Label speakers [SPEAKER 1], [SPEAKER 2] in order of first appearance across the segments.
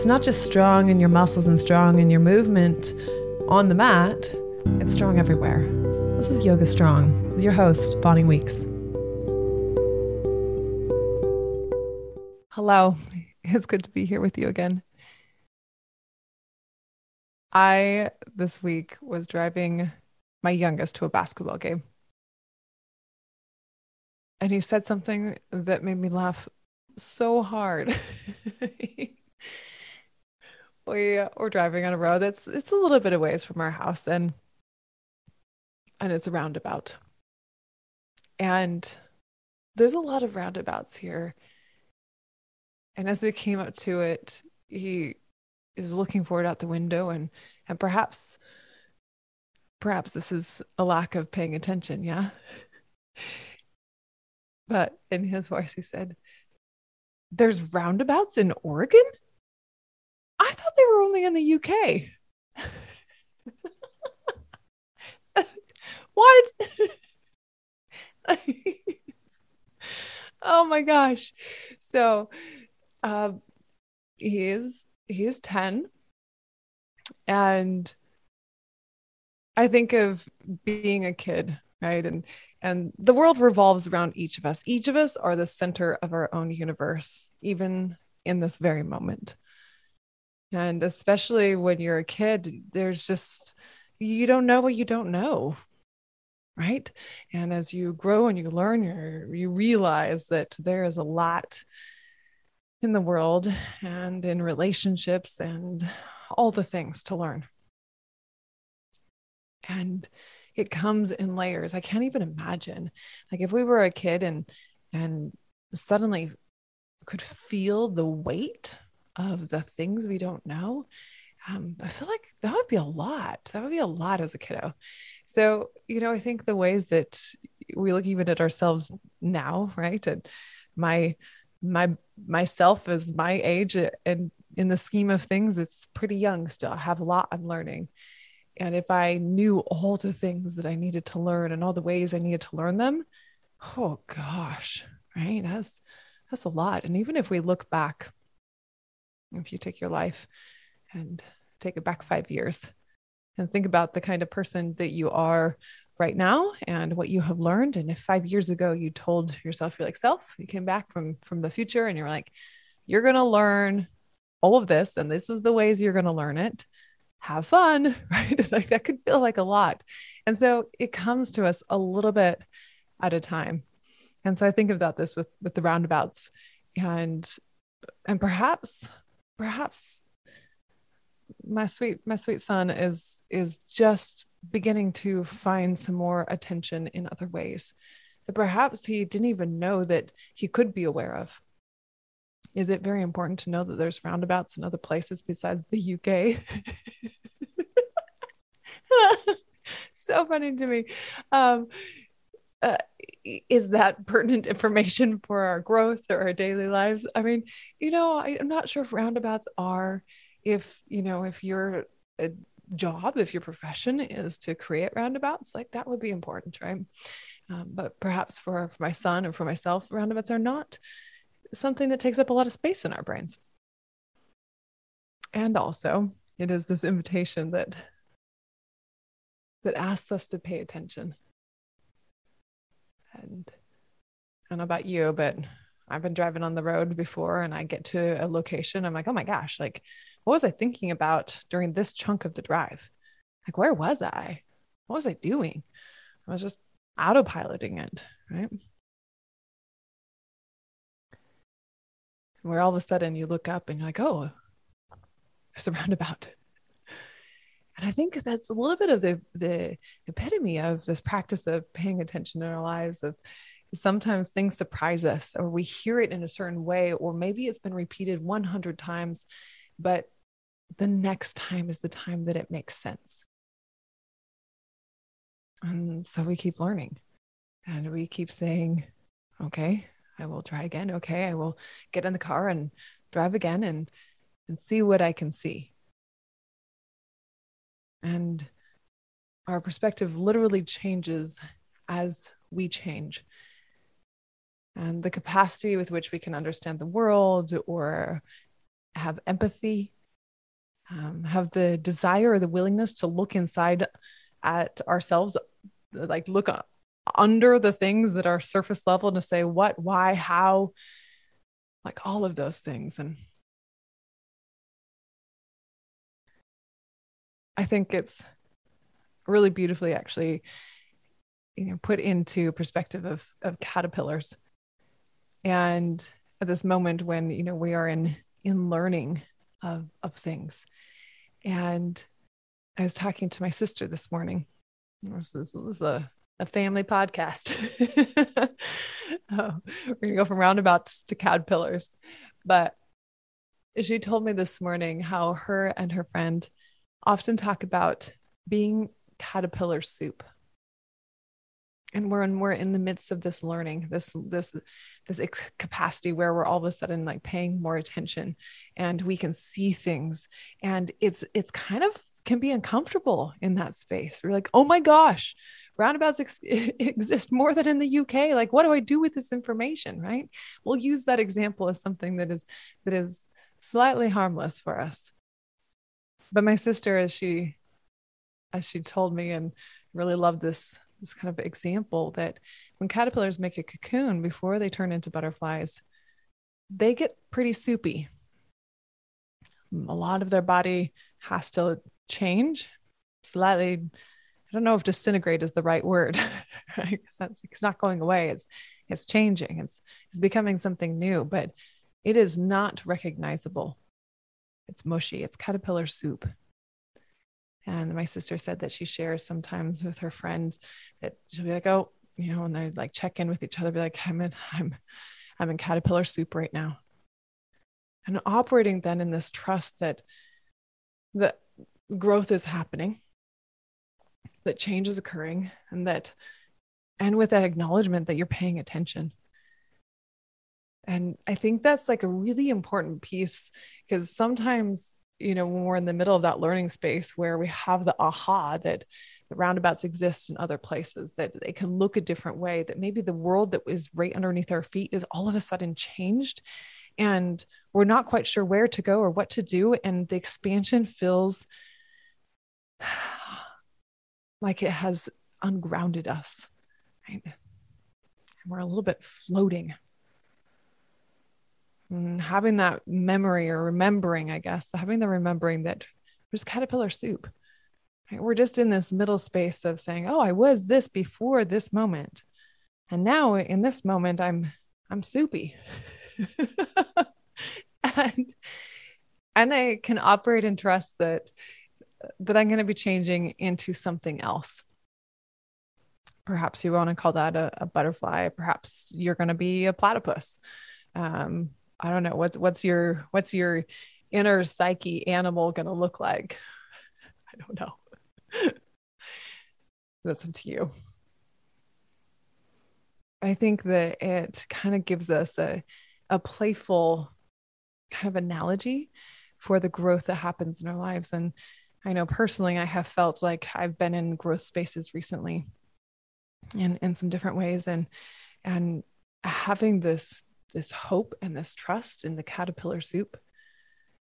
[SPEAKER 1] It's not just strong in your muscles and strong in your movement on the mat, it's strong everywhere. This is Yoga Strong with your host, Bonnie Weeks. Hello, it's good to be here with you again. I, this week, was driving my youngest to a basketball game. And he said something that made me laugh so hard. we were driving on a road that's it's a little bit away from our house and and it's a roundabout. And there's a lot of roundabouts here. And as we came up to it he is looking forward out the window and and perhaps perhaps this is a lack of paying attention yeah? But in his voice he said there's roundabouts in Oregon I thought they were only in the UK. what? oh my gosh. So uh, he is he is 10 and I think of being a kid, right? And and the world revolves around each of us. Each of us are the center of our own universe, even in this very moment. And especially when you're a kid, there's just, you don't know what you don't know. Right. And as you grow and you learn, you you realize that there is a lot in the world and in relationships and all the things to learn. And it comes in layers. I can't even imagine. Like if we were a kid and and suddenly could feel the weight of the things we don't know, um, I feel like that would be a lot. That would be a lot as a kiddo. So, you know, I think the ways that we look even at ourselves now, right? And my my myself as my age and in the scheme of things, it's pretty young still. I have a lot I'm learning. And if I knew all the things that I needed to learn and all the ways I needed to learn them, oh gosh, right? That's that's a lot. And even if we look back if you take your life and take it back five years and think about the kind of person that you are right now and what you have learned. And if five years ago you told yourself you're like self you came back from from the future and you're like you're going to learn all of this and this is the ways you're going to learn it. Have fun right? Like that could feel like a lot. And so it comes to us a little bit at a time. And so i think about this with with the roundabouts. And and perhaps perhaps my sweet my sweet son is is just beginning to find some more attention in other ways that perhaps he didn't even know that he could be aware of. Is it very important to know that there's roundabouts in other places besides the UK so funny to me. Um, uh, is that pertinent information for our growth or our daily lives? I mean, you know, I, I'm not sure if roundabouts are, if, you know, if your job, if your profession is to create roundabouts, like that would be important, right? Um, but perhaps for, for my son and for myself, roundabouts are not something that takes up a lot of space in our brains. And also, it is this invitation that that asks us to pay attention and I don't know about you, but I've been driving on the road before and I get to a location. I'm like, oh my gosh, like, what was I thinking about during this chunk of the drive? Like, where was I? What was I doing? I was just autopiloting it, right? Where all of a sudden you look up and you're like, oh, there's a roundabout. And I think that's a little bit of the the epitome of this practice of paying attention in our lives of sometimes things surprise us or we hear it in a certain way or maybe it's been repeated 100 times but the next time is the time that it makes sense. And so we keep learning and we keep saying, okay, I will try again. Okay, I will get in the car and drive again and and see what I can see. And our perspective literally changes as we change. And the capacity with which we can understand the world or have empathy, um, have the desire or the willingness to look inside at ourselves, like look under the things that are surface level to say what, why, how, like all of those things. And I think it's really beautifully actually you know put into perspective of of caterpillars. And at this moment when you know we are in in learning of of things. And i was talking to my sister this morning. This is, this is a, a family podcast. Oh, we're to go from roundabouts to caterpillars. But she told me this morning how her and her friend often talk about being caterpillar soup. And we're in, we're in the midst of this learning this this this capacity where we're all of a sudden like paying more attention and we can see things. And it's it's kind of can be uncomfortable in that space. We're like oh my gosh roundabouts ex- exist more than in the uk like what do i do with this information? Right? We'll use that example as something that is that is slightly harmless for us but my sister as she as she told me and really loved this this kind of example that when caterpillars make a cocoon before they turn into butterflies they get pretty soupy. A lot of their body has to change slightly. I don't know if disintegrate is the right word right? That's it's not going away. It's it's changing. It's it's becoming something new but it is not recognizable it's mushy, it's caterpillar soup. And my sister said that she shares sometimes with her friends that she'll be like, oh, you know, and they like check in with each other, be like, I'm in, I'm, I'm in caterpillar soup right now. And operating then in this trust that that growth is happening, that change is occurring, and that, and with that acknowledgement that you're paying attention and I think that's like a really important piece because sometimes, you know, when we're in the middle of that learning space where we have the aha that the roundabouts exist in other places, that they can look a different way, that maybe the world that is right underneath our feet is all of a sudden changed and we're not quite sure where to go or what to do. And the expansion feels like it has ungrounded us. Right? And we're a little bit floating having that memory or remembering, I guess, having the remembering that there's caterpillar soup. Right? We're just in this middle space of saying, "Oh, I was this before this moment, and now in this moment, I'm I'm soupy," and and I can operate and trust that that I'm going to be changing into something else. Perhaps you want to call that a, a butterfly. Perhaps you're going to be a platypus. Um, I don't know what's what's your what's your inner psyche animal going to look like? I don't know. That's up to you. I think that it kind of gives us a a playful kind of analogy for the growth that happens in our lives and I know personally I have felt like I've been in growth spaces recently in in some different ways and and having this this hope and this trust in the caterpillar soup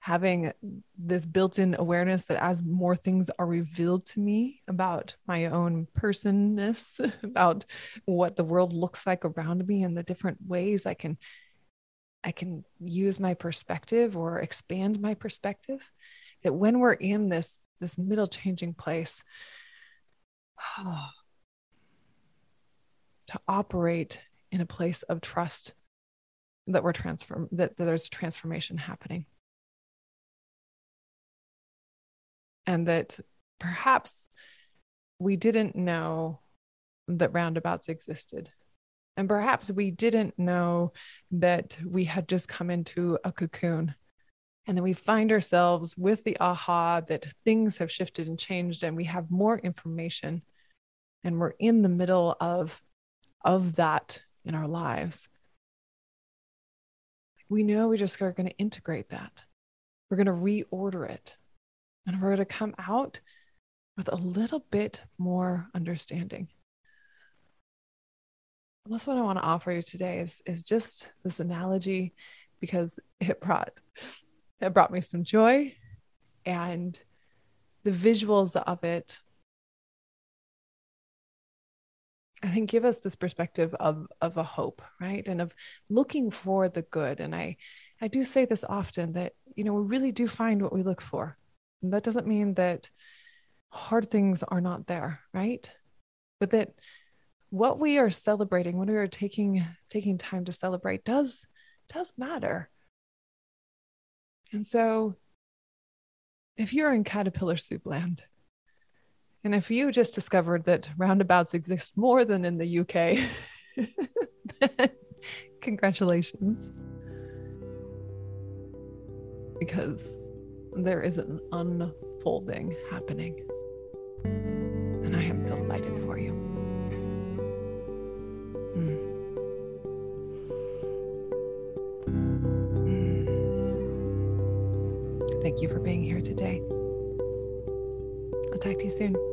[SPEAKER 1] having this built-in awareness that as more things are revealed to me about my own personness about what the world looks like around me and the different ways i can i can use my perspective or expand my perspective that when we're in this this middle changing place to operate in a place of trust that we're transform that, that there's transformation happening. And that perhaps we didn't know that roundabouts existed. And perhaps we didn't know that we had just come into a cocoon. And then we find ourselves with the aha that things have shifted and changed and we have more information and we're in the middle of of that in our lives. We know we just are going to integrate that. We're going to reorder it. And we're going to come out with a little bit more understanding. And that's what I want to offer you today is, is just this analogy because it brought it brought me some joy and the visuals of it I think give us this perspective of of a hope, right? And of looking for the good. And I I do say this often that you know we really do find what we look for. And that doesn't mean that hard things are not there, right? But that what we are celebrating, when we are taking taking time to celebrate, does does matter. And so if you're in caterpillar soup land, and if you just discovered that roundabouts exist more than in the UK, congratulations. Because there is an unfolding happening. And I am delighted for you. Mm. Mm. Thank you for being here today. I'll talk to you soon.